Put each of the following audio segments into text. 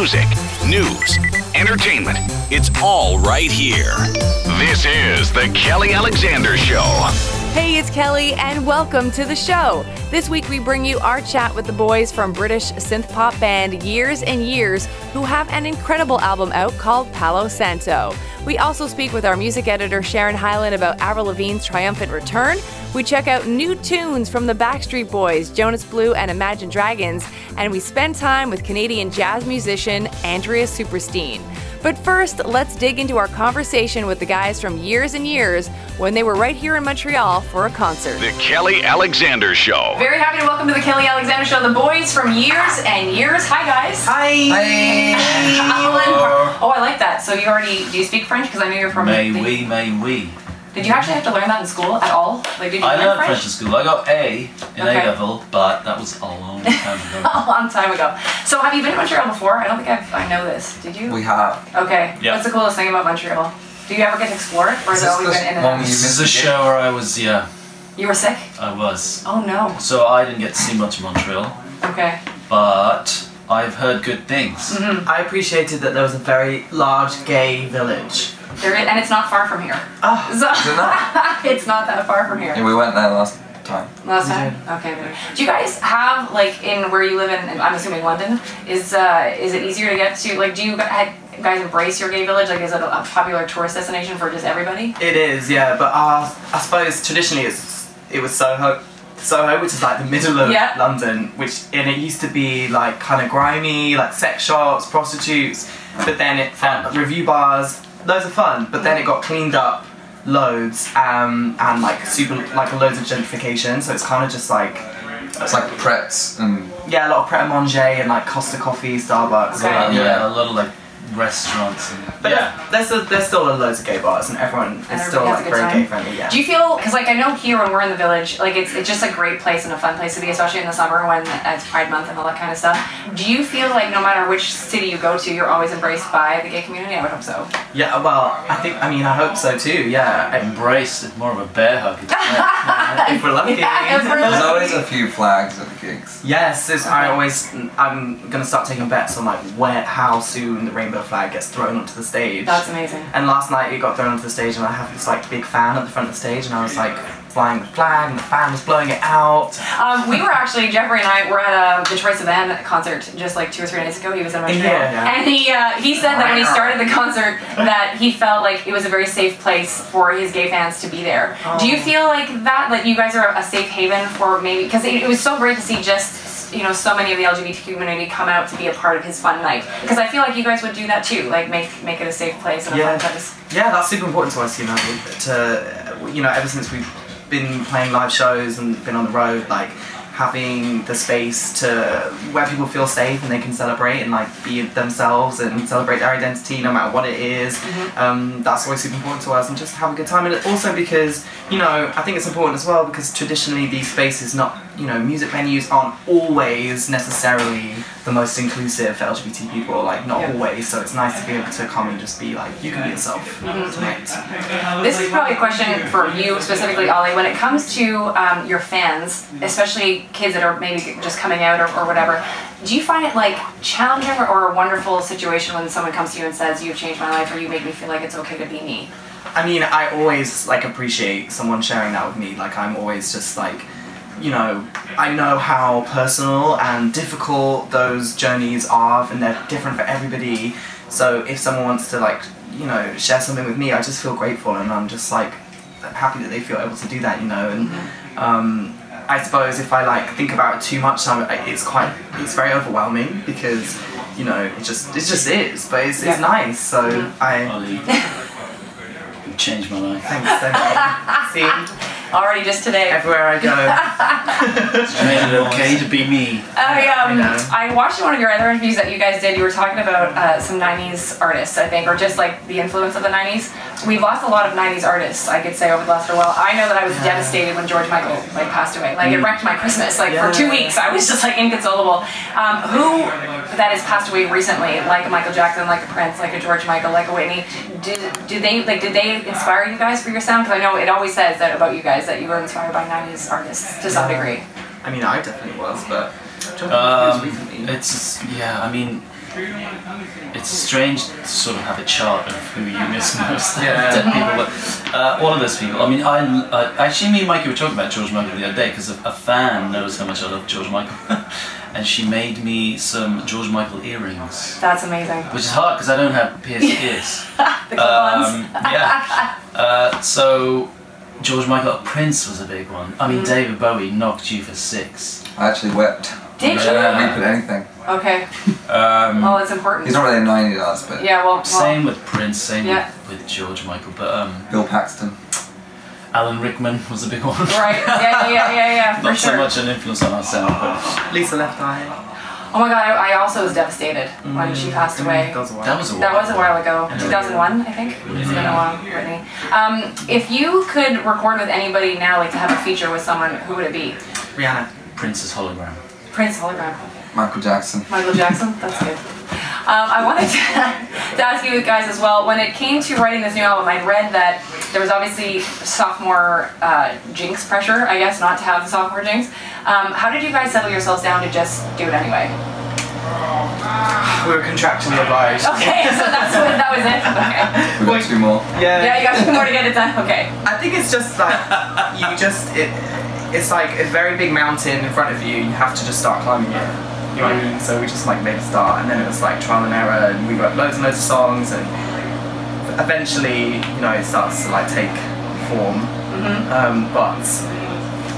music, news, entertainment. It's all right here. This is The Kelly Alexander Show. Hey, it's Kelly, and welcome to the show. This week we bring you our chat with the boys from British synth pop band Years and Years, who have an incredible album out called Palo Santo. We also speak with our music editor Sharon Hyland about Avril Lavigne's triumphant return. We check out new tunes from the Backstreet Boys, Jonas Blue, and Imagine Dragons, and we spend time with Canadian jazz musician Andrea Superstein. But first, let's dig into our conversation with the guys from Years and Years when they were right here in Montreal for a concert. The Kelly Alexander Show. Very happy to welcome to the Kelly Alexander Show the boys from Years and Years. Hi, guys. Hi. Alan. Oh, I like that. So you already do you speak French? Because I know you're from. May the- we, may we. Did you actually have to learn that in school at all? Like, did you I learn learned French? French at school. I got A in Okay. A level, but that was a long time ago. a long time ago. So have you been to Montreal before? I don't think I've, I know this. Did you? We have. Okay. Yeah. What's the coolest thing about Montreal? Do you ever get to explore it, or has Is it this always the been in and one out? you this is a the show where I was, yeah, You were sick? I was. Oh no. So I didn't get to see much of Montreal, Okay. but I've heard good things. Mm-hmm. I appreciated that there was a very large gay village. There is, and it's not far from here. Ah, So, it not? it's not that far from here. Yeah, we went there last time. Last We time? Okay. good. Do you guys have like in where you live in? I'm assuming London. Is uh, is it easier to get to? Like, do you guys embrace your gay village? Like, is it a, a popular tourist destination for just everybody? it is, yeah. But uh, I suppose traditionally it's it was Soho, Soho, which is like the middle of Yeah. London, which and it used to be like kind of grimy, like sex shops, prostitutes. But then it Fun. review bars, loads of fun. But then it got cleaned up loads um, and like super like loads of gentrification. So it's kind of just like It's like Prets and yeah, a lot of Pret a Manger and like Costa Coffee, Starbucks. Okay. Yeah, Yeah. a lot of like restaurants. And, But yeah. there's, there's, there's still a loads of gay bars and everyone is And still like very time? gay friendly. Yeah. Do you feel because like I know here when we're in the village, like it's it's just a great place and a fun place to be, especially in the summer when it's Pride Month and all that kind of stuff. Do you feel like no matter which city you go to, you're always embraced by the gay community? I would hope so. yeah. Well, I think. I mean, I hope so too. Yeah. Embraced, it's more of a bear hug. It's great. if we're lucky. Yeah, if we're there's always a few flags at the gigs. Yes, it's, I always. I'm gonna start taking bets on like where, how soon the rainbow flag gets thrown onto the stage. That's amazing. And last night it got thrown onto the stage, and I have this like big fan at the front of the stage, and I was like flying the flag, and the fan was blowing it out. Um, we were actually Jeffrey and I were at a Troye Sivan concert just like two or three nights ago. He was in Montreal, Yeah, yeah. and he uh, he said that when he started the concert that he felt like it was a very safe place for his gay fans to be there. Do you Oh. feel like that? Like you guys are a safe haven for maybe because it, it was so great to see just you know so many of the LGBT community come out to be a part of his fun night because I feel like you guys would do that too, like make make it a safe place and a Yeah. fun place. Yeah, that's super important to us, you know, to, you know, ever since we've been playing live shows and been on the road, like, having the space to where people feel safe and they can celebrate and like be themselves and celebrate their identity no matter what it is. Um, that's always super important to us and just have a good time and also because you know I think it's important as well because traditionally these spaces not you know music venues aren't always necessarily the most inclusive for LGBT people like not Yeah. always so it's nice to be able to come and just be like you can be yourself tonight. This is probably a question for you specifically, Ollie. When it comes to um, your fans, especially kids that are maybe just coming out or, or whatever, do you find it like challenging or, or a wonderful situation when someone comes to you and says, "You've changed my life," or "You make me feel like it's okay to be me"? I mean, I always like appreciate someone sharing that with me. Like, I'm always just like, you know, I know how personal and difficult those journeys are, and they're different for everybody. So if someone wants to like, you know, share something with me, I just feel grateful, and I'm just like happy that they feel able to do that, you know. And um, I suppose if I like think about it too much, it's quite, it's very overwhelming because, you know, it just, it just is. But it's, Yeah. it's nice. So I. Ollie, you changed my life. Thanks, thank you. See, Already just today. everywhere I go. it's made it okay to be me. I um, I know. I watched one of your other interviews that you guys did. You were talking about uh, some '90s artists, I think, or just like the influence of the '90s. We've lost a lot of '90s artists, I could say, over the last little while. I know that I was devastated when George Michael like passed away. Like it wrecked my Christmas. Like for two weeks, I was just like inconsolable. Um, who that has passed away recently, like a Michael Jackson, like a Prince, like a George Michael, like a Whitney. Did, did they like did they inspire you guys for your sound? Because I know it always says that about you guys that you were inspired by '90s artists to some degree. I mean, I definitely was, but John Um, Hughes recently. it's yeah. I mean, it's strange to sort of have a chart of who you miss most. Yeah. Dead people, but uh, all of those people. I mean, I, I actually me and Mikey were talking about George Michael the other day because a, a fan knows how much I love George Michael, and she made me some George Michael earrings, That's amazing. which is hard because I don't have pierced ears. The clip-ons. Um, yeah. Uh, so George Michael, Prince was a big one. I Mm. mean, David Bowie knocked you for six. I actually wept. Did you? Yeah. Weep at anything. Okay. Um, Well, it's important. He's not really a 90 dance, but yeah. Well. well Same with Prince, same Yeah. with, with George Michael, but um, Bill Paxton. Alan Rickman was a big one. Right. Yeah. Yeah. Yeah. Yeah. yeah for Not sure. so much an influence on our sound, but Lisa Left Eye. Oh my god. I, I also was devastated when she passed away. That was a while. that was a That while was a while ago. 2001, I think. It's been a while, Brittany. Um, if you could record with anybody now, like to have a feature with someone, who would it be? Rihanna. Prince's hologram. Prince Hologram. Michael Jackson. Michael Jackson. That's good. Um, I wanted to, to ask you guys as well. When it came to writing this new album, I'd read that there was obviously sophomore uh, jinx pressure, I guess, not to have the sophomore jinx. Um, how did you guys settle yourselves down to just do it anyway? We were contractually obliged. Okay, so that's what, that was it. Okay. We got two more. Yeah, you got two more to get it done. Okay. I think it's just like you just it. It's like a very big mountain in front of you. You have to just start climbing it. You know what I mean? So we just like made a start, and then it was like trial and error, and we wrote loads and loads of songs, and eventually, you know, it starts to like take form. Um, but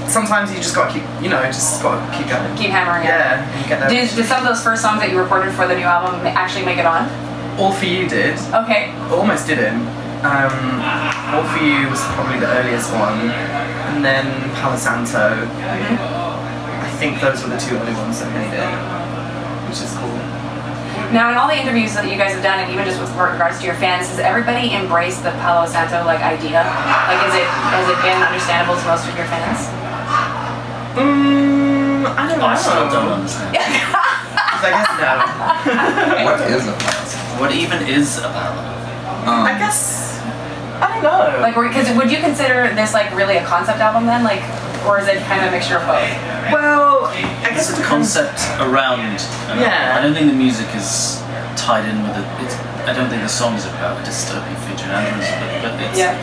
sometimes you just got to keep, you know, just got to keep going. Keep hammering it. Yeah, get there. Did, did some of those first songs that you recorded for the new album actually make it on? All for you did. Okay. almost didn't. Um, All for You was probably the earliest one, and then Palo Santo. I think those were the two only ones that made it, which is cool. Now, in all the interviews that you guys have done, and even just with regards to your fans, has everybody embraced the Palo Santo like idea? Like, is it has it been understandable to most of your fans? Mm, I don't know. I still don't understand. I guess no. What is it? What even is a palo? Um, I guess I don't know. Like, because would you consider this like really a concept album then, like, or is it kind of a mixture of both? well, I guess It's a concept around. uh, Yeah. I don't think the music is tied in with it. It's, I don't think the songs are about a dystopian future and androids, but, but it's Yeah.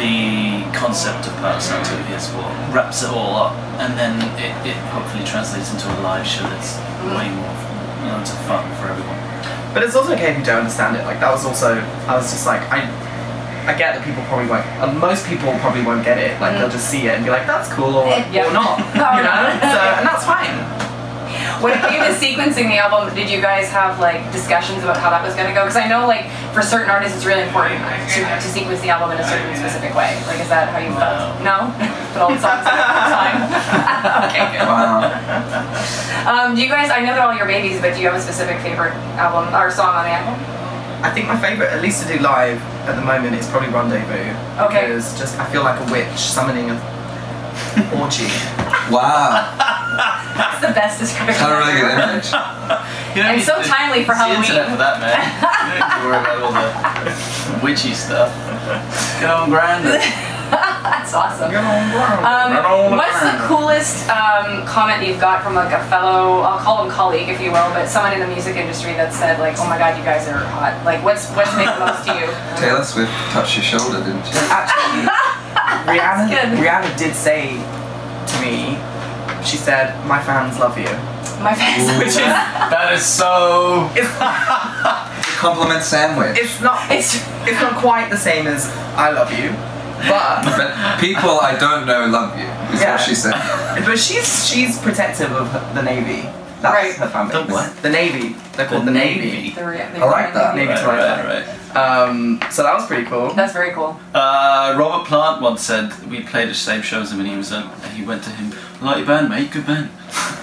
the concept of Palo Santo is what wraps it all up, and then it, it hopefully translates into a live show that's way more, you know, to fun for everyone. But it's also okay if you don't understand it. Like that was also I was just like I. I get that people probably won't. Uh, most people probably won't get it. Like they'll just see it and be like, "That's cool," or, Yeah. or not. Or you know. So and that's fine. When it came to sequencing the album, did you guys have like discussions about how that was going to go? Because I know like for certain artists, it's really important to, to sequence the album in a certain specific way. Like, is that how you felt? No. Put all the songs in at time. okay, good. wow. Um, do you guys? I know they're all your babies, but do you have a specific favorite album or song on the album? I think my favorite, at least to do live at the moment, is probably Rendezvous. Okay. Because just I feel like a witch summoning a orgy. Wow. That's the best description. That's a really good image. You don't And so to- timely for it's the Halloween. internet for that, man. you don't need to worry about all the witchy stuff. Get on Grindr. That's awesome. Get on. Um, Get on what's the ground. coolest um, comment you've got from like a fellow, I'll call him colleague if you will, but someone in the music industry that said like, oh my god, you guys are hot. Like, what's what's made the most to you? Taylor Swift touched your shoulder, didn't she? Actually, Rihanna, good. Rihanna did say to me, she said, "My fans love you." My fans. Which is That is so. it's, Compliment sandwich. it's not It's it's not quite the same as I love you, but But people I don't know love you, is Yeah. what she said. but she's she's protective of the navy. That's Right. her fan The what? The navy. They're called the, navy. the, re- the I like that. Maybe Right, right, right. Um, so that was pretty cool. That's very cool. Uh, Robert Plant once said we played the same shows and when he was in, and he went to him, I like your band, mate, good band.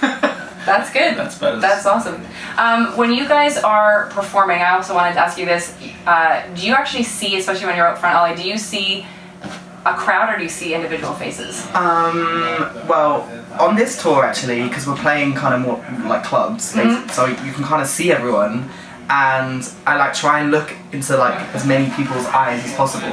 That's good. That's better. That's awesome. Um, when you guys are performing, I also wanted to ask you this: uh, Do you actually see, especially when you're out front, Ollie, do you see a crowd or do you see individual faces? Um, well, on this tour actually, because we're playing kind of more like clubs, Mm-hmm. so you can kind of see everyone, and I like try and look into like as many people's eyes as possible,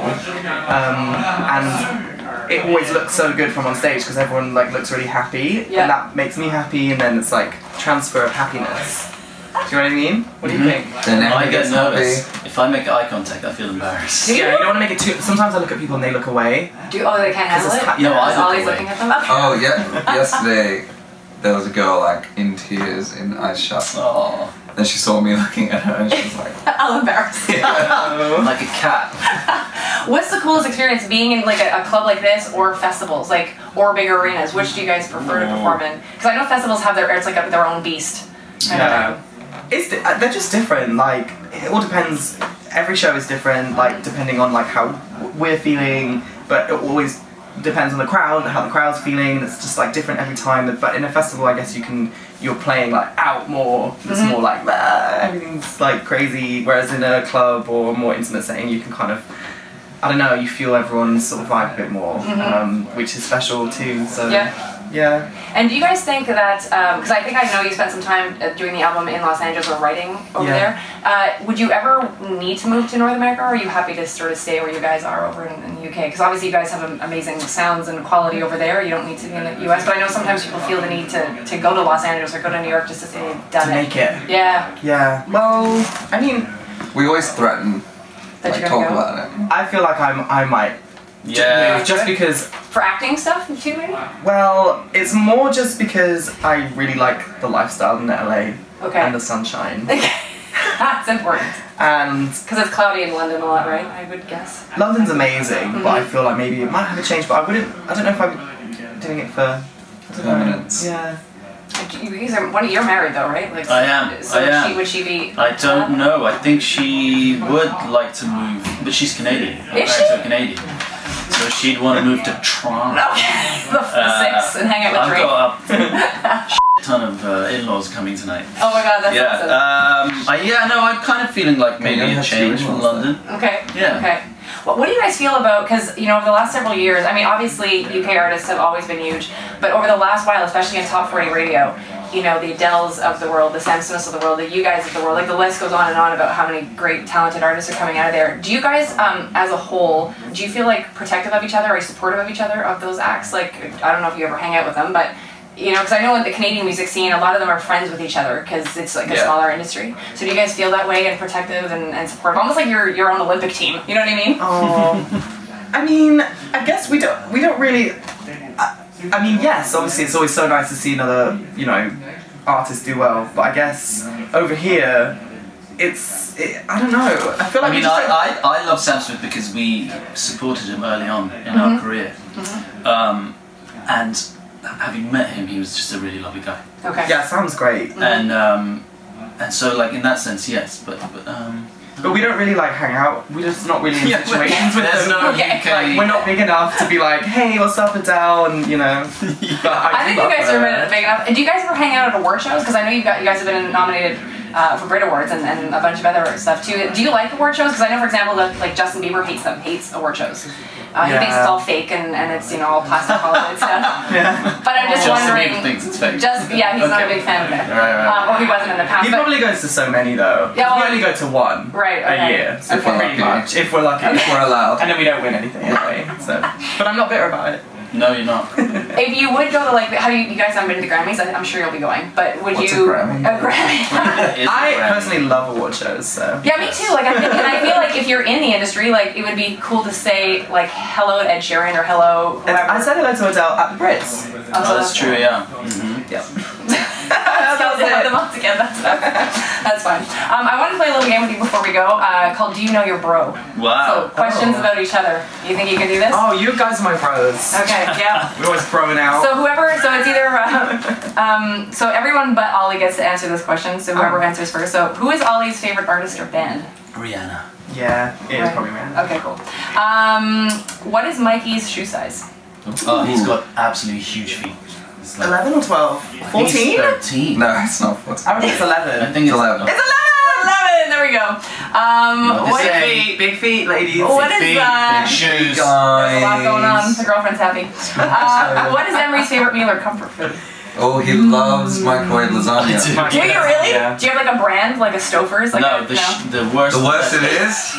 um, and it always looks so good from on stage because everyone like looks really happy, Yeah. and that makes me happy, and then it's like transfer of happiness. Do you know what I mean? What do you think? Then I everyone get gets nervous. happy. If I make eye contact, I feel embarrassed. Do you? Yeah, you don't want to make it too. Sometimes I look at people and they look away. Do oh they can't handle Because it? it's- No, I Is look Ollie's away. looking at them. Okay. Oh yeah. Yesterday, there was a girl like in tears in eyes shut. Oh, Then she saw me looking at her and she was like, I'll embarrass you. like a cat. What's the coolest experience being in like a, a club like this or festivals, like or big arenas? Which do you guys prefer to oh. perform in? Because I know festivals have their it's like a, their own beast. kind of Yeah. thing. It's uh, they're just different. Like it all depends. Every show is different. Like depending on like how we're feeling, but it always depends on the crowd and how the crowd's feeling. It's just like different every time. But in a festival, I guess you can you're playing like out more. It's more like "Ah," everything's like crazy. Whereas in a club or a more intimate setting, you can kind of I don't know. You feel everyone's sort of vibe a bit more, um, which is special too. So Yeah. Yeah. And do you guys think that, because I think I know you spent some time uh, doing the album in Los Angeles or writing over Yeah. there, uh, would you ever need to move to North America or are you happy to sort of stay where you guys are over in, in the UK? Because obviously you guys have amazing sounds and quality over there, you don't need to be in the US, but I know sometimes people feel the need to, to go to Los Angeles or go to New York just to say they've done To it. make it. Yeah, Yeah. Well, I mean, we always threaten, that like you're talk gonna go. about it. I feel like I'm I might Yeah. move just because For acting stuff too, maybe? well, it's more just because I really like the lifestyle in LA Okay. and the sunshine. That's important. And Because it's cloudy in London a lot, right? I would guess. London's amazing, but Mm-hmm. I feel like maybe it might have a change, but I wouldn't I don't know if I'm doing it for I don't know. Permanence. Yeah. You guys are, one, you're married though, right? Like, I am, So I would am. She, would she be? I don't know. I think she would like to move, but she's Canadian. I'm Is she? Canadian. So she'd want to move to Toronto. Okay. the Uh, six and hang out with Drake. a shit ton of uh, in-laws coming tonight. Oh my god, that's yeah, awesome. um, I, yeah, no, I'm kind of feeling like maybe you a have change from London. okay. yeah. Okay. Well, what do you guys feel about? Because you know, over the last several years, I mean, obviously UK artists have always been huge, but over the last while, especially in top 40 radio, you know, the Adeles of the world, the Sam Smiths of the world, the you guys of the world, like the list goes on and on about how many great, talented artists are coming out of there. Do you guys, um, as a whole, do you feel like protective of each other? Are you supportive of each other of those acts? Like, I don't know if you ever hang out with them, but you know, because I know in the Canadian music scene, a lot of them are friends with each other because it's like a Yeah. smaller industry. So do you guys feel that way and protective and, and supportive, almost like your your own Olympic team? You know what I mean? Oh, I mean, I guess we don't we don't really. I, I mean, yes, obviously it's always so nice to see another you know artist do well, but I guess over here, it's it, I don't know. I feel like I mean, just I, I, I love Sam Smith because we supported him early on in Mm-hmm. our career. Um, and having met him, he was just a really lovely guy. Okay. yeah, Sam's great, And um, and so, like, in that sense, yes, but. but um, but we don't really like hang out. We're just not really in Yeah, situations with there's them. no Okay. Like, we're not big enough to be like, hey, what's up, Adele, and you know. But I, I think you guys her. are big enough. And do you guys ever hang out at award shows? Because I know you got you guys have been nominated uh, for Brit Awards and, and a bunch of other stuff too. Do you like award shows? Because I know, for example, that like Justin Bieber hates them, hates award shows. Uh, He thinks it's all fake and, and it's you know all plastic Hollywood stuff. Yeah. But I'm just Justin wondering. Bieber thinks it's fake. Just yeah, he's not a big fan of it. Right, right. Um, or he wasn't in the past. He probably goes to so many though. Yeah, we only go to one Right, Okay. a year, so Okay. pretty much if we're lucky. If we're allowed. and then we don't win anything anyway. So, but I'm not bitter about it. No, you're not. If you would go to like, how do you, you guys haven't been to the Grammys? I, I'm sure you'll be going. But would What's a you? Grammy? A Grammy. It is I a brand. personally love award shows. So Yeah, me too. Like I think, and I feel like if you're in the industry, like it would be cool to say like hello to Ed Sheeran or hello And whoever. I said hello to Adele at the Brits. Oh, Oh, that's true, yeah. hmm Yep. That's that was it. them all together. That's, that's fine. Um, I want to play a little game with you before we go, uh, called "Do You Know Your Bro?" Wow. So questions Oh. about each other. You think you can do this? Oh, you guys are my bros. Okay. Yeah. We're always throwing out. So whoever, so it's either, uh, um, so everyone but Ollie gets to answer this question. So whoever Oh. answers first. So who is Ollie's favorite artist or band? Rihanna. yeah, it is Right. probably man. Okay, cool. Um, what is Mikey's shoe size? Oh, he's got absolutely huge feet. It's like- 11 or 12? 14? 13. No, it's not 14. I think it's 11. I think it's 11. It's 11! 11. There we go. Um, You what what, Big feet, big feet, ladies. What Big is feet, that? Big shoes. there's a lot going on. The girlfriend's happy. Uh, what is Emery's favorite meal or comfort food? Oh, he loves microwave lasagna. Do. Do you really? Yeah. Do you have like a brand, like a Stouffer's? Like No, a, the, sh- the worse. The worse it better. is,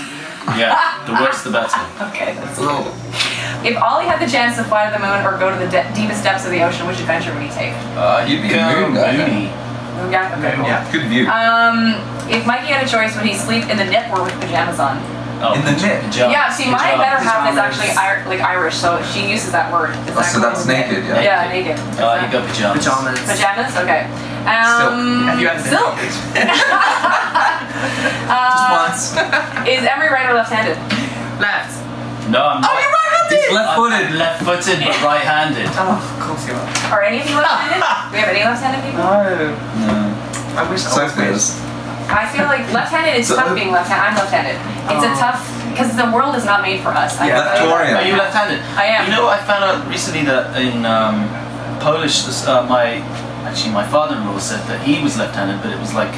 Yeah, the worse the better. Okay, that's it's a little. If Ollie had the chance to fly to the moon or go to the de- deepest depths of the ocean, which adventure would he take? Uh, You'd be go a moon guy, Mooney. Moon guy? Okay, cool. Yeah. Good view. Um, if Mikey had a choice, would he sleep in the nip or with pajamas on? Oh, In the paj- knit. yeah, see, my pajama- better half is actually Ir- like Irish, so she uses that word. Is Oh, that so that's cool? naked, yeah. Yeah, naked. Uh, you got pajamas. Pajamas. Pajamas? Okay. Um, Have you ever silk. naked? Just once. Is Emery right or left-handed? Left. No, I'm not. Oh, you're right-handed! He's left-footed. I'm left-footed, but right-handed. Oh, of course you are. Are any of you left-handed? Do we have any left-handed people? No. No. I wish I was Sophie rich. is. I feel like left-handed is So- tough being left-handed. I'm left-handed. It's a Oh. tough because the world is not made for us. I Yeah. can tell you Are you left-handed? I am. You know, I found out recently that in um, Polish, this, uh, my actually my father-in-law said that he was left-handed, but it was like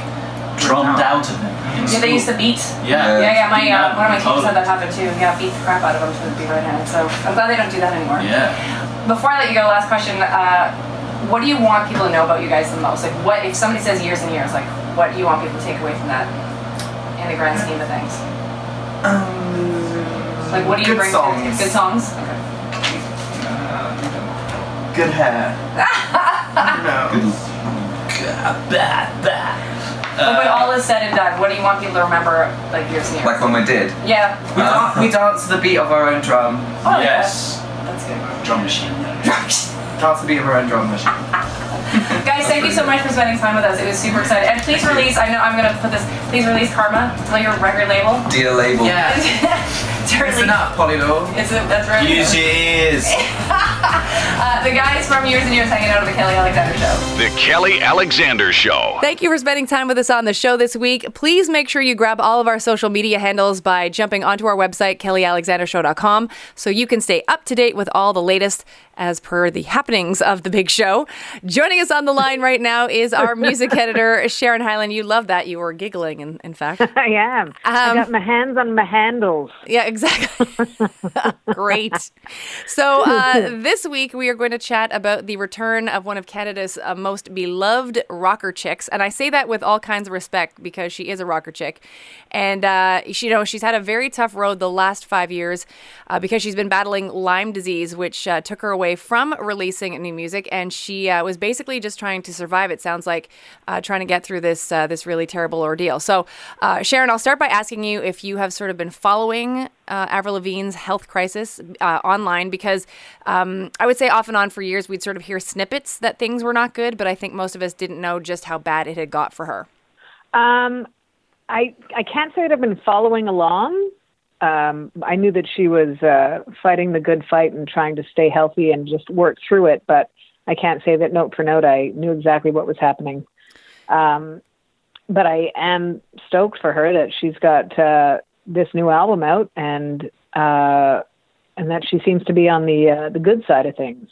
drummed out. out of him. In Yeah, they used to beat. Yeah. Yeah, yeah. My uh, one of my teachers Polish. had that happen too. Yeah, beat the crap out of them to be right-handed. So I'm glad they don't do that anymore. Yeah. Before I let you go, last question. Uh, what do you want people to know about you guys the most? Like, what if somebody says years and years? Like, what do you want people to take away from that in the grand scheme of things? Um, Like, what do you good bring songs. to good songs? Okay. Good hair. no. Good. Bad, bad. Like, when all is said and done, what do you want people to remember, like years and years? Like when we did. yeah. We, Uh, dan- we dance to the beat of our own drum. Oh, yes. That's good. Drum machine. Dance to the beat of our own drum machine. Guys, thank you so much for spending time with us. It was super exciting. And please release, I know I'm going to put this, please release Karma to your record label. Dear label. Yeah. to release, Listen up, Polydor. Is it, that's right. Use your ears. Uh, the guys from Years and Years hanging out on the Kelly Alexander Show. The Kelly Alexander Show. Thank you for spending time with us on the show this week. Please make sure you grab all of our social media handles by jumping onto our website, kellyalexandershow.com, so you can stay up to date with all the latest as per the happenings of the big show. Joining us on the line right now is our music editor, Sharon Hyland. You love that. You were giggling, in, in fact. I am. I Um, got my hands on my handles. Yeah, exactly. Great. So, uh, this week we are going to chat about the return of one of Canada's uh, most beloved rocker chicks. And I say that with all kinds of respect because she is a rocker chick. And, uh, she, you know, she's had a very tough road the last five years uh, because she's been battling Lyme disease, which uh, took her away from releasing new music. And she uh, was basically just trying to survive, it sounds like, uh, trying to get through this, uh, this really terrible ordeal. So, uh, Sharon, I'll start by asking you if you have sort of been following uh, Avril Lavigne's health crisis online because um, I would say off and on for years we'd sort of hear snippets that things were not good, but I think most of us didn't know just how bad it had got for her. Um, I I can't say that I've been following along. Um, I knew that she was uh, fighting the good fight and trying to stay healthy and just work through it, but I can't say that note for note I knew exactly what was happening. Um, but I am stoked for her that she's got uh, this new album out and uh, and that she seems to be on the uh, the good side of things.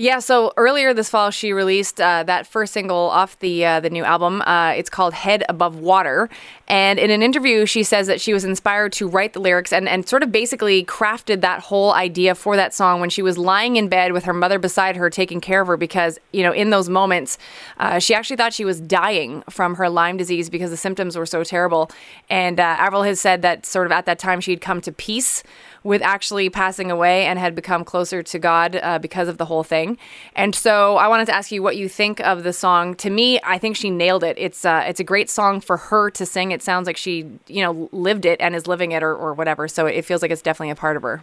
Yeah, so earlier this fall, she released uh, that first single off the uh, the new album. Uh, it's called "Head Above Water," and in an interview, she says that she was inspired to write the lyrics and and sort of basically crafted that whole idea for that song when she was lying in bed with her mother beside her, taking care of her because you know in those moments, uh, she actually thought she was dying from her Lyme disease because the symptoms were so terrible. And uh, Avril has said that sort of at that time she'd come to peace with actually passing away and had become closer to God uh, because of the whole thing. And so I wanted to ask you what you think of the song. To me, I think she nailed it. It's uh, it's a great song for her to sing. It sounds like she you know lived it and is living it or, or whatever. So it feels like it's definitely a part of her.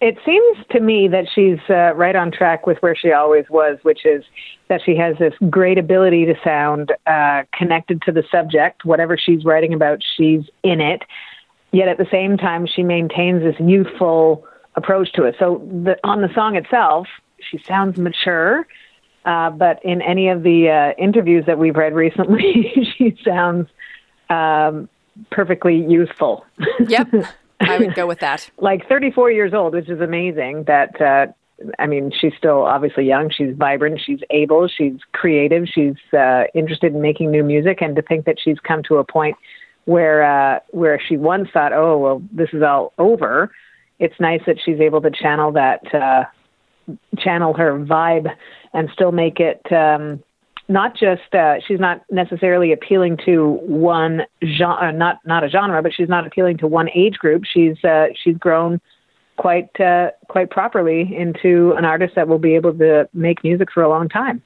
It seems to me that she's uh, right on track with where she always was, which is that she has this great ability to sound uh, connected to the subject. Whatever she's writing about, she's in it. Yet at the same time, she maintains this youthful approach to it. So the, on the song itself, she sounds mature. Uh, but in any of the uh, interviews that we've read recently, she sounds um, perfectly youthful. Yep, I would go with that. like 34 years old, which is amazing. That uh, I mean, she's still obviously young. She's vibrant. She's able. She's creative. She's uh, interested in making new music. And to think that she's come to a point where uh, where she once thought, oh well, this is all over. It's nice that she's able to channel that, uh, channel her vibe, and still make it. Um, not just uh, she's not necessarily appealing to one genre, not not a genre, but she's not appealing to one age group. She's uh, she's grown quite uh, quite properly into an artist that will be able to make music for a long time.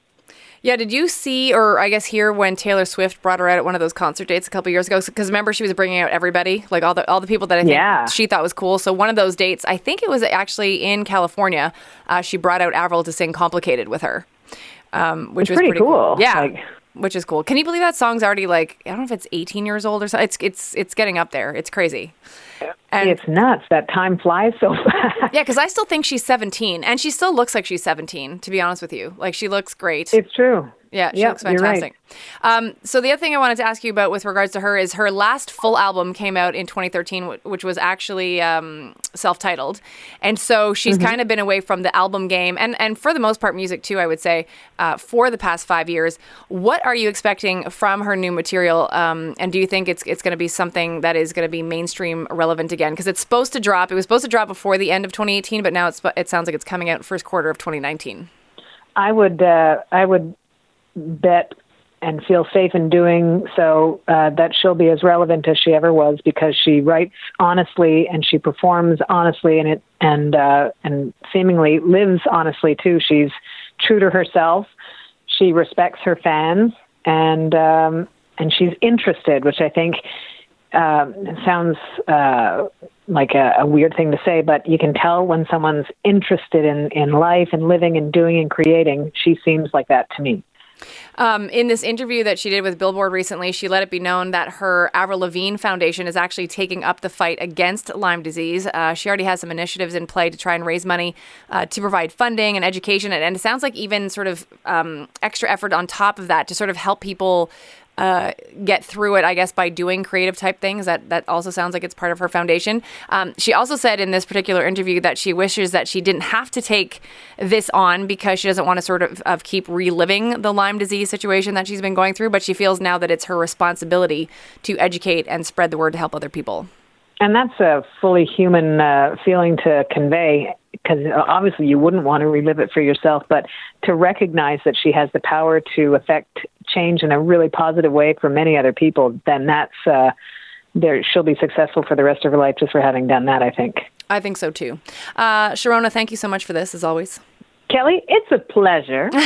Yeah, did you see or I guess hear when Taylor Swift brought her out at one of those concert dates a couple years ago? Because remember she was bringing out everybody, like all the all the people that I think Yeah. she thought was cool. So one of those dates, I think it was actually in California. Uh, she brought out Avril to sing "Complicated" with her, um, which It's was pretty cool. cool. Yeah. Like- which is cool. Can you believe that song's already like I don't know if it's 18 years old or something. It's it's it's getting up there. It's crazy. And it's nuts that time flies so fast. yeah, because I still think she's 17, and she still looks like she's 17. To be honest with you, like she looks great. It's true. Yeah, she Yep, looks you're right. fantastic. Um, so the other thing I wanted to ask you about with regards to her is her last full album came out in 2013, which was actually um, self-titled, and so she's Mm-hmm. kind of been away from the album game and and for the most part music too. I would say uh, for the past five years. What are you expecting from her new material? Um, and do you think it's it's going to be something that is going to be mainstream relevant again? Because it's supposed to drop. It was supposed to drop before the end of 2018, but now it's it sounds like it's coming out first quarter of 2019. I would uh, I would bet and feel safe in doing so uh, that she'll be as relevant as she ever was because she writes honestly and she performs honestly and it and uh, and seemingly lives honestly too. She's true to herself. She respects her fans and um, and she's interested, which I think um, sounds uh, like a, a weird thing to say, but you can tell when someone's interested in, in life and living and doing and creating. She seems like that to me. Um, in this interview that she did with Billboard recently, she let it be known that her Avril Lavigne Foundation is actually taking up the fight against Lyme disease. Uh, she already has some initiatives in play to try and raise money uh, to provide funding and education, and, and it sounds like even sort of um, extra effort on top of that to sort of help people uh, get through it, I guess, by doing creative type things. That that also sounds like it's part of her foundation. Um, she also said in this particular interview that she wishes that she didn't have to take this on because she doesn't want to sort of, of keep reliving the Lyme disease situation that she's been going through. But she feels now that it's her responsibility to educate and spread the word to help other people. And that's a fully human uh, feeling to convey because obviously you wouldn't want to relive it for yourself, but to recognize that she has the power to affect change in a really positive way for many other people, then that's uh, there. She'll be successful for the rest of her life just for having done that. I think. I think so too. Uh, Sharona, thank you so much for this, as always. Kelly, it's a pleasure.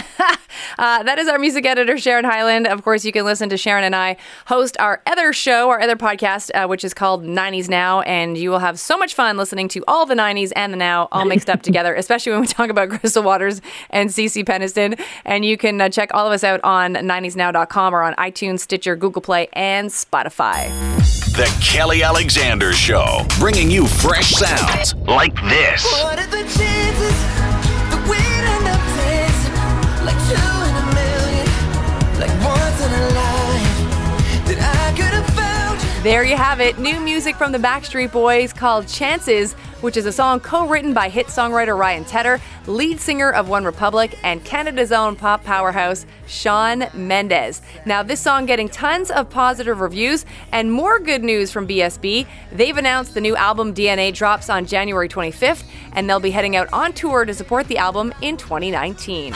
Uh, that is our music editor, Sharon Hyland. Of course, you can listen to Sharon and I host our other show, our other podcast, uh, which is called 90s Now. And you will have so much fun listening to all the 90s and the now all mixed up together, especially when we talk about Crystal Waters and Cece Peniston. And you can uh, check all of us out on 90snow.com or on iTunes, Stitcher, Google Play, and Spotify. The Kelly Alexander Show, bringing you fresh sounds like this. There you have it. New music from the Backstreet Boys called Chances, which is a song co written by hit songwriter Ryan Tedder, lead singer of One Republic, and Canada's own pop powerhouse, Shawn Mendes. Now, this song getting tons of positive reviews and more good news from BSB. They've announced the new album DNA drops on January 25th, and they'll be heading out on tour to support the album in 2019.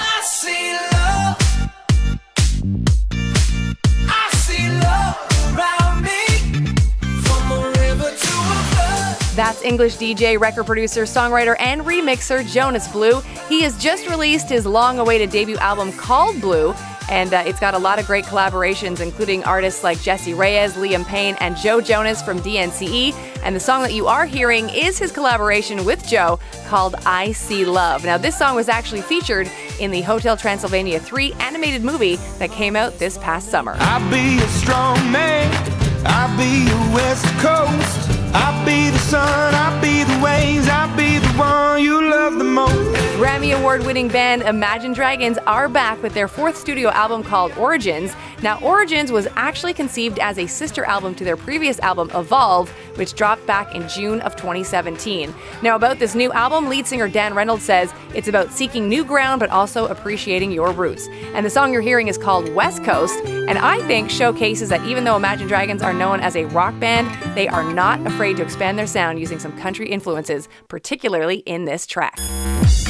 That's English DJ, record producer, songwriter, and remixer Jonas Blue. He has just released his long awaited debut album called Blue, and uh, it's got a lot of great collaborations, including artists like Jessie Reyez, Liam Payne, and Joe Jonas from DNCE. And the song that you are hearing is his collaboration with Joe called I See Love. Now, this song was actually featured in the Hotel Transylvania 3 animated movie that came out this past summer. I'll be a strong man. I'll be your West Coast. I'll be the sun. I'll be the waves. I'll be the one you love the most. Grammy Award winning band Imagine Dragons are back with their fourth studio album called Origins. Now, Origins was actually conceived as a sister album to their previous album, Evolve, which dropped back in June of 2017. Now, about this new album, lead singer Dan Reynolds says it's about seeking new ground but also appreciating your roots. And the song you're hearing is called West Coast, and I think showcases that even though Imagine Dragons are known as a rock band, they are not afraid to expand their sound using some country influences, particularly in this track.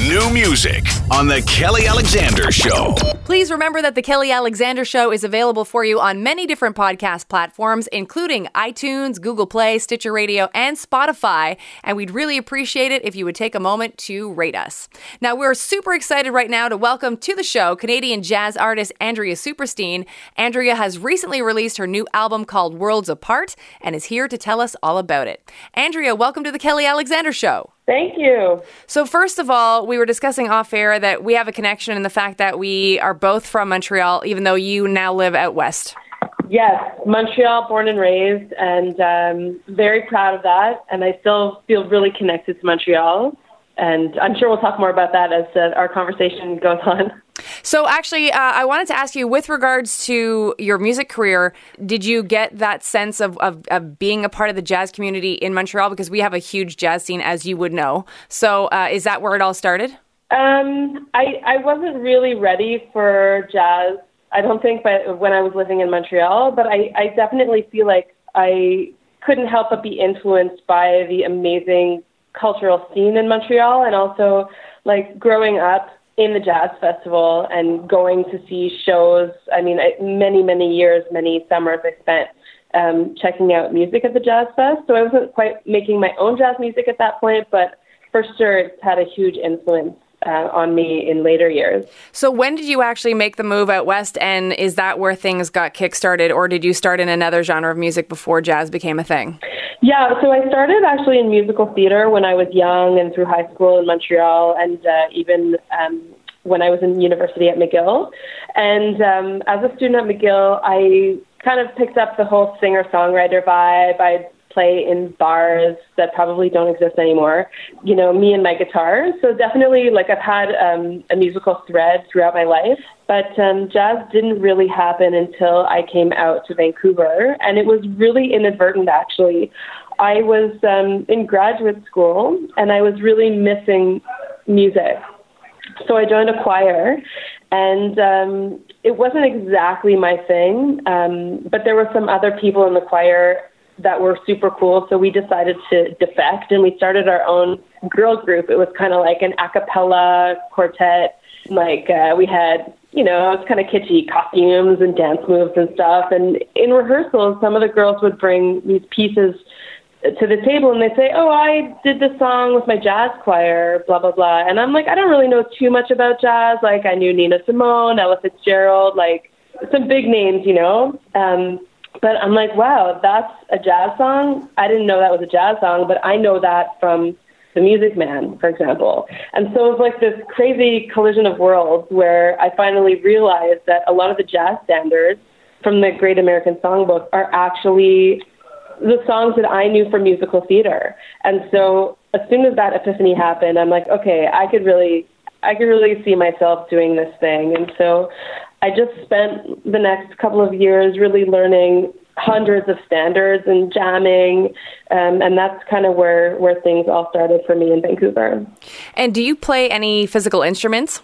New music on The Kelly Alexander Show. Please remember that The Kelly Alexander Show is available for you on many different podcast platforms, including iTunes, Google Play, Stitcher Radio, and Spotify. And we'd really appreciate it if you would take a moment to rate us. Now, we're super excited right now to welcome to the show Canadian jazz artist Andrea Superstein. Andrea has recently released her new album called Worlds Apart and is here to tell us all about it. Andrea, welcome to The Kelly Alexander Show. Thank you. So, first of all, we were discussing off air that we have a connection in the fact that we are both from Montreal, even though you now live out west. Yes, Montreal, born and raised, and um, very proud of that. And I still feel really connected to Montreal. And I'm sure we'll talk more about that as uh, our conversation goes on. So, actually, uh, I wanted to ask you with regards to your music career, did you get that sense of, of, of being a part of the jazz community in Montreal? Because we have a huge jazz scene, as you would know. So, uh, is that where it all started? Um, I, I wasn't really ready for jazz, I don't think, but when I was living in Montreal, but I, I definitely feel like I couldn't help but be influenced by the amazing cultural scene in Montreal and also like growing up in the jazz festival and going to see shows. I mean, I, many, many years, many summers I spent um, checking out music at the Jazz Fest. So I wasn't quite making my own jazz music at that point, but for sure it's had a huge influence uh, on me in later years. So, when did you actually make the move out west? And is that where things got kickstarted, or did you start in another genre of music before jazz became a thing? Yeah, so I started actually in musical theater when I was young and through high school in Montreal and uh, even um, when I was in university at McGill. And um, as a student at McGill, I kind of picked up the whole singer songwriter vibe. I'd play in bars that probably don't exist anymore, you know, me and my guitar. So definitely, like, I've had um, a musical thread throughout my life. But um, jazz didn't really happen until I came out to Vancouver. And it was really inadvertent, actually. I was um, in graduate school and I was really missing music. So I joined a choir, and um, it wasn't exactly my thing, um, but there were some other people in the choir that were super cool. So we decided to defect, and we started our own girl group. It was kind of like an a cappella quartet. Like uh, we had, you know, it was kind of kitschy costumes and dance moves and stuff. And in rehearsals, some of the girls would bring these pieces to the table and they say, "Oh, I did this song with my jazz choir, blah blah blah." And I'm like, I don't really know too much about jazz. Like I knew Nina Simone, Ella Fitzgerald, like some big names, you know. Um, but I'm like, wow, that's a jazz song. I didn't know that was a jazz song, but I know that from the Music Man, for example. And so it was like this crazy collision of worlds where I finally realized that a lot of the jazz standards from the Great American Songbook are actually the songs that I knew from musical theater. And so as soon as that epiphany happened, I'm like, okay, I could really I could really see myself doing this thing. And so I just spent the next couple of years really learning hundreds of standards and jamming, um, and that's kind of where where things all started for me in Vancouver. And do you play any physical instruments?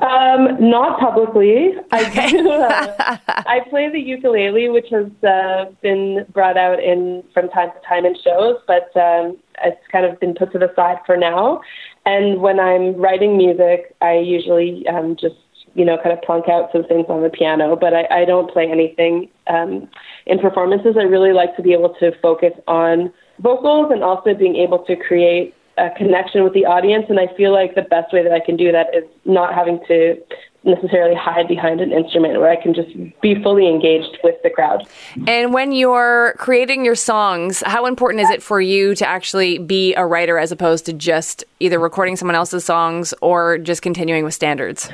Um, not publicly. I do. Uh, I play the ukulele, which has uh, been brought out in from time to time in shows, but um, it's kind of been put to the side for now. And when I'm writing music, I usually um, just you know, kind of plunk out some things on the piano, but I, I don't play anything um, in performances. I really like to be able to focus on vocals and also being able to create a connection with the audience. And I feel like the best way that I can do that is not having to necessarily hide behind an instrument where I can just be fully engaged with the crowd. And when you're creating your songs, how important is it for you to actually be a writer as opposed to just either recording someone else's songs or just continuing with standards?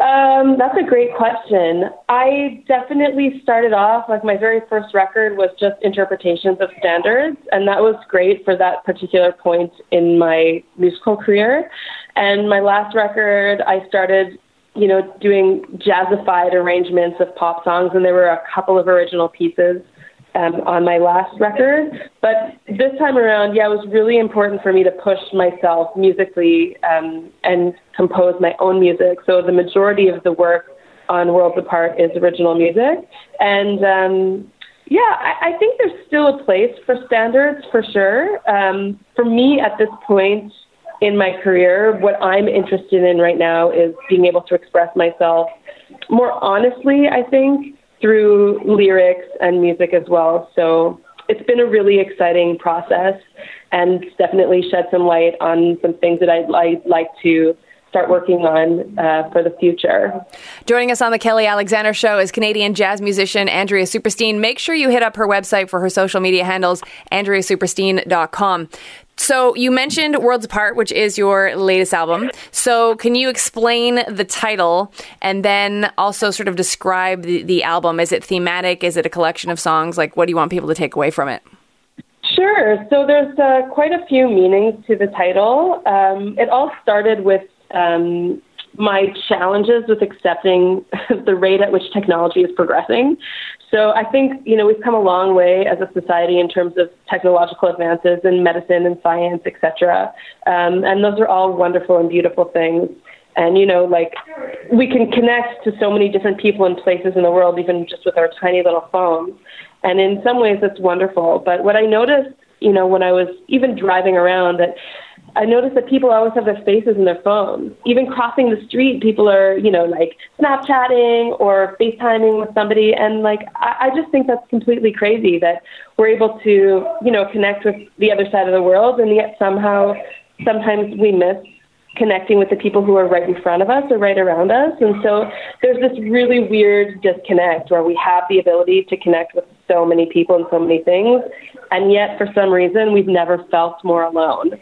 Um, that's a great question. I definitely started off like my very first record was just interpretations of standards, and that was great for that particular point in my musical career. And my last record, I started you know, doing jazzified arrangements of pop songs, and there were a couple of original pieces um, on my last record. But this time around, yeah, it was really important for me to push myself musically um, and compose my own music. So the majority of the work on Worlds Apart is original music, and um, yeah, I, I think there's still a place for standards for sure. Um, for me, at this point in my career, what I'm interested in right now is being able to express myself more honestly, I think, through lyrics and music as well. So it's been a really exciting process and definitely shed some light on some things that I'd, like to start working on uh, for the future. Joining us on the Kelly Alexander Show is Canadian jazz musician Andrea Superstein. Make sure you hit up her website for her social media handles, andreasuperstein.com. So you mentioned Worlds Apart, which is your latest album. So can you explain the title and then also sort of describe the, the album? Is it thematic? Is it a collection of songs? Like, what do you want people to take away from it? Sure. So there's uh, quite a few meanings to the title. Um, it all started with um, my challenges with accepting the rate at which technology is progressing. So I think you know we've come a long way as a society in terms of technological advances in medicine and science, etc. Um, and those are all wonderful and beautiful things. And you know, like we can connect to so many different people and places in the world, even just with our tiny little phones. And in some ways, it's wonderful. But what I noticed, you know, when I was even driving around, that I noticed that people always have their faces in their phones. Even crossing the street, people are, you know, like Snapchatting or FaceTiming with somebody. And like, I, I just think that's completely crazy that we're able to, you know, connect with the other side of the world. And yet somehow, sometimes we miss connecting with the people who are right in front of us or right around us. And so there's this really weird disconnect where we have the ability to connect with so many people and so many things. And yet, for some reason, we've never felt more alone.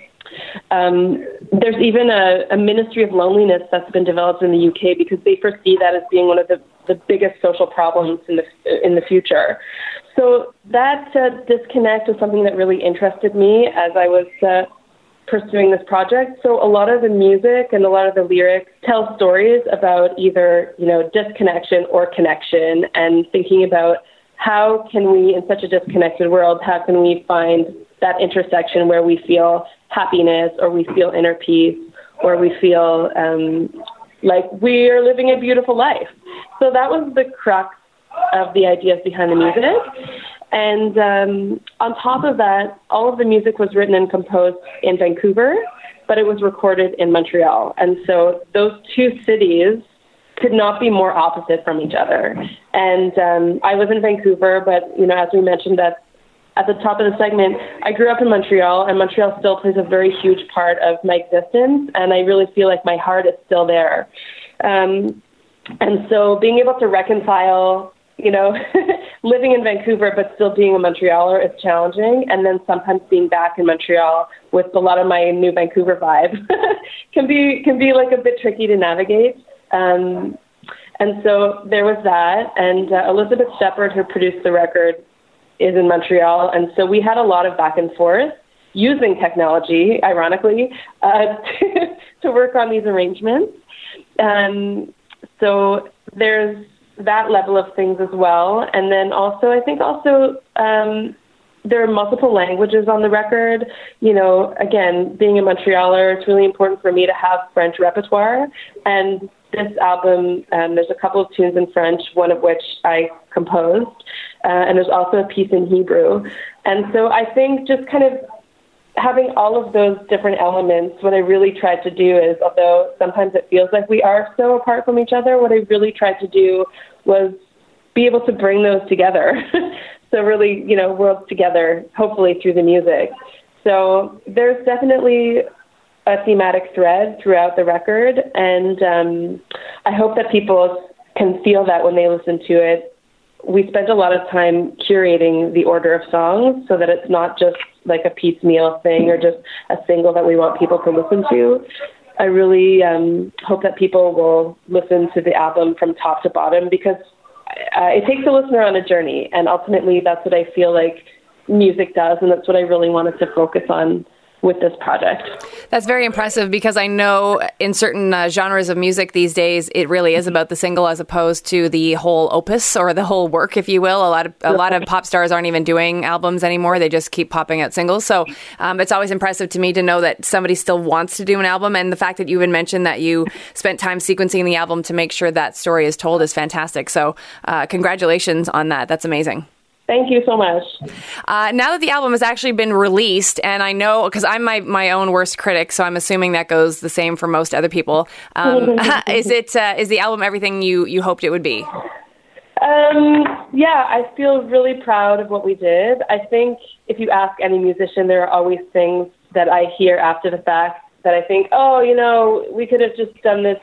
Um, there's even a, a ministry of loneliness that's been developed in the UK because they foresee that as being one of the, the biggest social problems in the in the future. So that uh, disconnect was something that really interested me as I was uh, pursuing this project. So a lot of the music and a lot of the lyrics tell stories about either you know disconnection or connection, and thinking about how can we, in such a disconnected world, how can we find that intersection where we feel happiness or we feel inner peace or we feel um, like we are living a beautiful life. So that was the crux of the ideas behind the music. And um, on top of that, all of the music was written and composed in Vancouver, but it was recorded in Montreal. And so those two cities could not be more opposite from each other. And um, I live in Vancouver, but you know, as we mentioned, that at the top of the segment, I grew up in Montreal, and Montreal still plays a very huge part of my existence, and I really feel like my heart is still there. Um, and so being able to reconcile, you know, living in Vancouver but still being a Montrealer is challenging, and then sometimes being back in Montreal with a lot of my new Vancouver vibe can be can be like a bit tricky to navigate. Um, and so there was that, and uh, Elizabeth Shepherd, who produced the record, is in Montreal, and so we had a lot of back and forth using technology, ironically, uh, to, to work on these arrangements. Um, so there's that level of things as well, and then also I think also um, there are multiple languages on the record. You know, again, being a Montrealer, it's really important for me to have French repertoire, and this album, um, there's a couple of tunes in French, one of which I composed, uh, and there's also a piece in Hebrew. And so I think just kind of having all of those different elements, what I really tried to do is, although sometimes it feels like we are so apart from each other, what I really tried to do was be able to bring those together. so really, you know, worlds together, hopefully through the music. So there's definitely a thematic thread throughout the record, and um, I hope that people can feel that when they listen to it. We spent a lot of time curating the order of songs so that it's not just like a piecemeal thing or just a single that we want people to listen to. I really um, hope that people will listen to the album from top to bottom because uh, it takes the listener on a journey, and ultimately that's what I feel like music does, and that's what I really wanted to focus on with this project. That's very impressive because I know in certain uh, genres of music these days, it really is about the single as opposed to the whole opus or the whole work, if you will. A lot of a lot of pop stars aren't even doing albums anymore; they just keep popping out singles. So um, it's always impressive to me to know that somebody still wants to do an album, and the fact that you even mentioned that you spent time sequencing the album to make sure that story is told is fantastic. So uh, congratulations on that. That's amazing. Thank you so much. Uh, now that the album has actually been released, and I know because I'm my, my own worst critic, so I'm assuming that goes the same for most other people. Um, is it uh, is the album everything you you hoped it would be? Um, yeah, I feel really proud of what we did. I think if you ask any musician, there are always things that I hear after the fact that I think, oh, you know, we could have just done this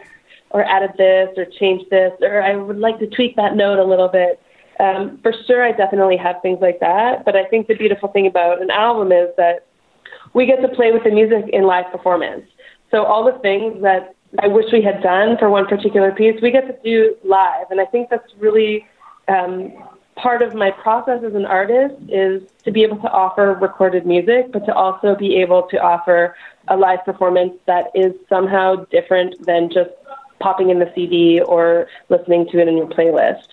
or added this or changed this, or I would like to tweak that note a little bit. Um, for sure, I definitely have things like that. But I think the beautiful thing about an album is that we get to play with the music in live performance. So all the things that I wish we had done for one particular piece, we get to do live. And I think that's really um, part of my process as an artist is to be able to offer recorded music, but to also be able to offer a live performance that is somehow different than just popping in the CD or listening to it in your playlist.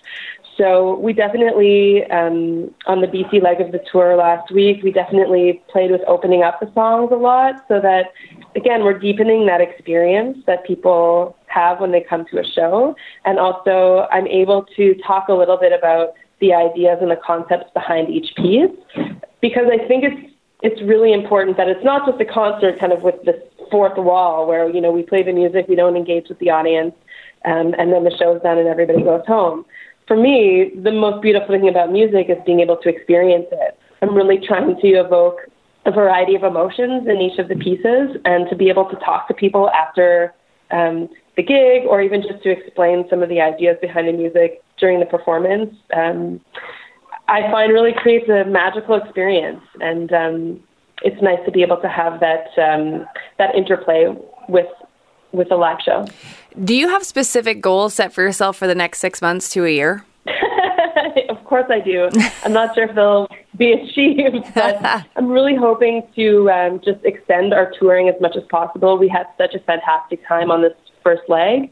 So we definitely, um, on the BC leg of the tour last week, we definitely played with opening up the songs a lot so that, again, we're deepening that experience that people have when they come to a show. And also, I'm able to talk a little bit about the ideas and the concepts behind each piece because I think it's it's really important that it's not just a concert kind of with this fourth wall where you know we play the music, we don't engage with the audience, um, and then the show's done and everybody goes home. For me, the most beautiful thing about music is being able to experience it. I'm really trying to evoke a variety of emotions in each of the pieces, and to be able to talk to people after um, the gig, or even just to explain some of the ideas behind the music during the performance. Um, I find really creates a magical experience, and um, it's nice to be able to have that um, that interplay with with a live show. Do you have specific goals set for yourself for the next six months to a year? of course I do. I'm not sure if they'll be achieved, but I'm really hoping to um, just extend our touring as much as possible. We had such a fantastic time on this first leg.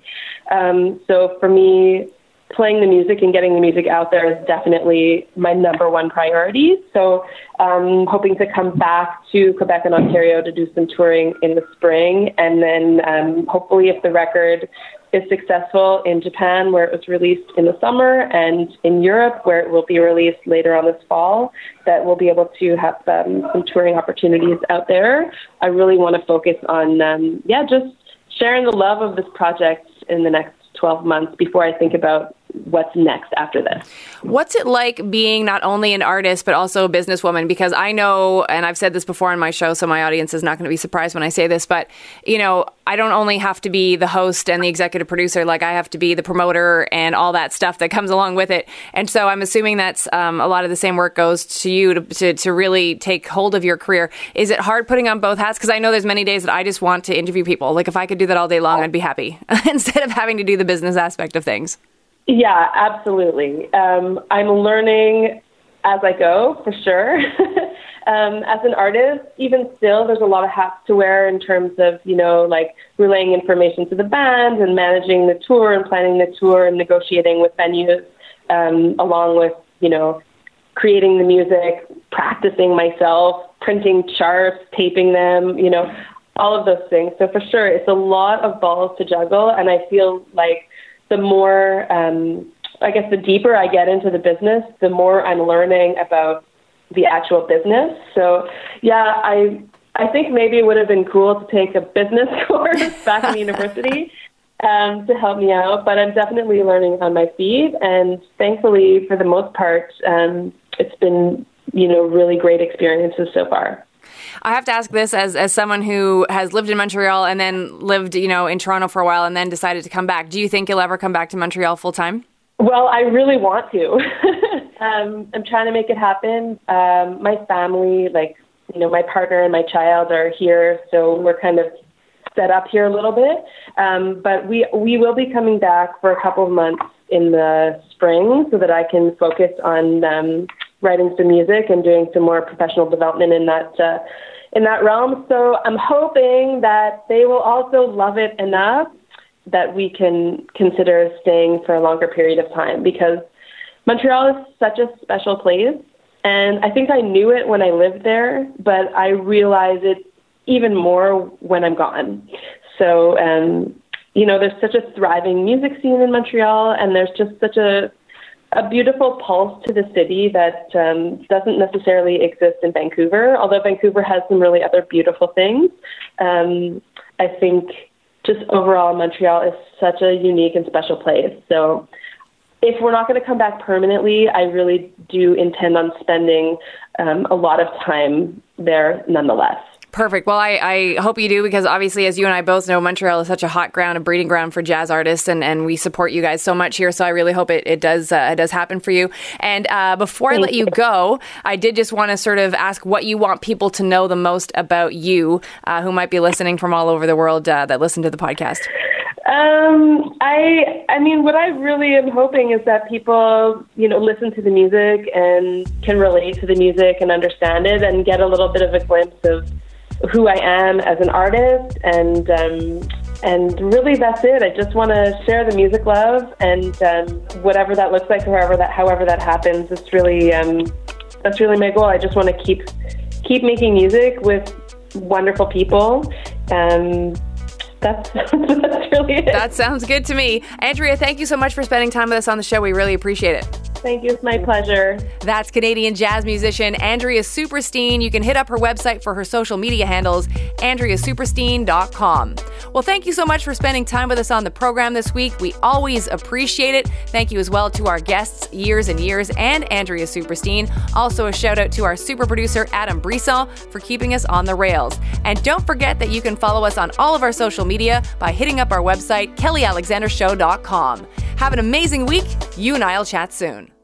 Um, so for me, playing the music and getting the music out there is definitely my number one priority. So, um, hoping to come back to Quebec and Ontario to do some touring in the spring, and then um, hopefully, if the record is successful in Japan, where it was released in the summer, and in Europe, where it will be released later on this fall, that we'll be able to have um, some touring opportunities out there. I really want to focus on, um, yeah, just sharing the love of this project in the next 12 months before I think about what's next after this. What's it like being not only an artist but also a businesswoman? Because I know, and I've said this before on my show, so my audience is not going to be surprised when I say this, but you know, I don't only have to be the host and the executive producer, like I have to be the promoter and all that stuff that comes along with it. And so I'm assuming that's um, a lot of the same work goes to you to, to, to really take hold of your career. Is it hard putting on both hats? Because I know there's many days that I just want to interview people. Like if I could do that all day long, I'd be happy instead of having to do the business aspect of things. Yeah, absolutely. Um, I'm learning as I go, for sure. um, as an artist, even still, there's a lot of hats to wear in terms of, you know, like relaying information to the band and managing the tour and planning the tour and negotiating with venues, um, along with, you know, creating the music, practicing myself, printing charts, taping them, you know, all of those things. So for sure, it's a lot of balls to juggle, and I feel like the more, um, I guess, the deeper I get into the business, the more I'm learning about the actual business. So, yeah, I I think maybe it would have been cool to take a business course back in university um, to help me out, but I'm definitely learning on my feet, and thankfully, for the most part, um, it's been you know really great experiences so far. I have to ask this as, as someone who has lived in Montreal and then lived, you know, in Toronto for a while and then decided to come back. Do you think you'll ever come back to Montreal full time? Well, I really want to. um, I'm trying to make it happen. Um, my family, like, you know, my partner and my child are here, so we're kind of set up here a little bit. Um, but we we will be coming back for a couple of months in the spring so that I can focus on um, writing some music and doing some more professional development in that uh, in that realm. So I'm hoping that they will also love it enough that we can consider staying for a longer period of time because Montreal is such a special place. And I think I knew it when I lived there, but I realize it even more when I'm gone. So, um, you know, there's such a thriving music scene in Montreal, and there's just such a a beautiful pulse to the city that um, doesn't necessarily exist in Vancouver. Although Vancouver has some really other beautiful things, um, I think just overall Montreal is such a unique and special place. So if we're not going to come back permanently, I really do intend on spending um, a lot of time there nonetheless. Perfect. Well, I, I hope you do because obviously, as you and I both know, Montreal is such a hot ground, a breeding ground for jazz artists, and, and we support you guys so much here. So I really hope it, it does uh, it does happen for you. And uh, before I let you go, I did just want to sort of ask what you want people to know the most about you, uh, who might be listening from all over the world uh, that listen to the podcast. Um, I I mean, what I really am hoping is that people, you know, listen to the music and can relate to the music and understand it and get a little bit of a glimpse of who I am as an artist and um, and really that's it. I just want to share the music love and um, whatever that looks like, however that however that happens. It's really um, that's really my goal. I just want to keep keep making music with wonderful people. Um, that's that's really it. That sounds good to me. Andrea, thank you so much for spending time with us on the show. We really appreciate it. Thank you. It's my pleasure. That's Canadian jazz musician Andrea Superstein. You can hit up her website for her social media handles, andreasuperstein.com. Well, thank you so much for spending time with us on the program this week. We always appreciate it. Thank you as well to our guests, Years and Years, and Andrea Superstein. Also, a shout out to our super producer, Adam Brisson, for keeping us on the rails. And don't forget that you can follow us on all of our social media by hitting up our website, kellyalexandershow.com. Have an amazing week. You and I will chat soon.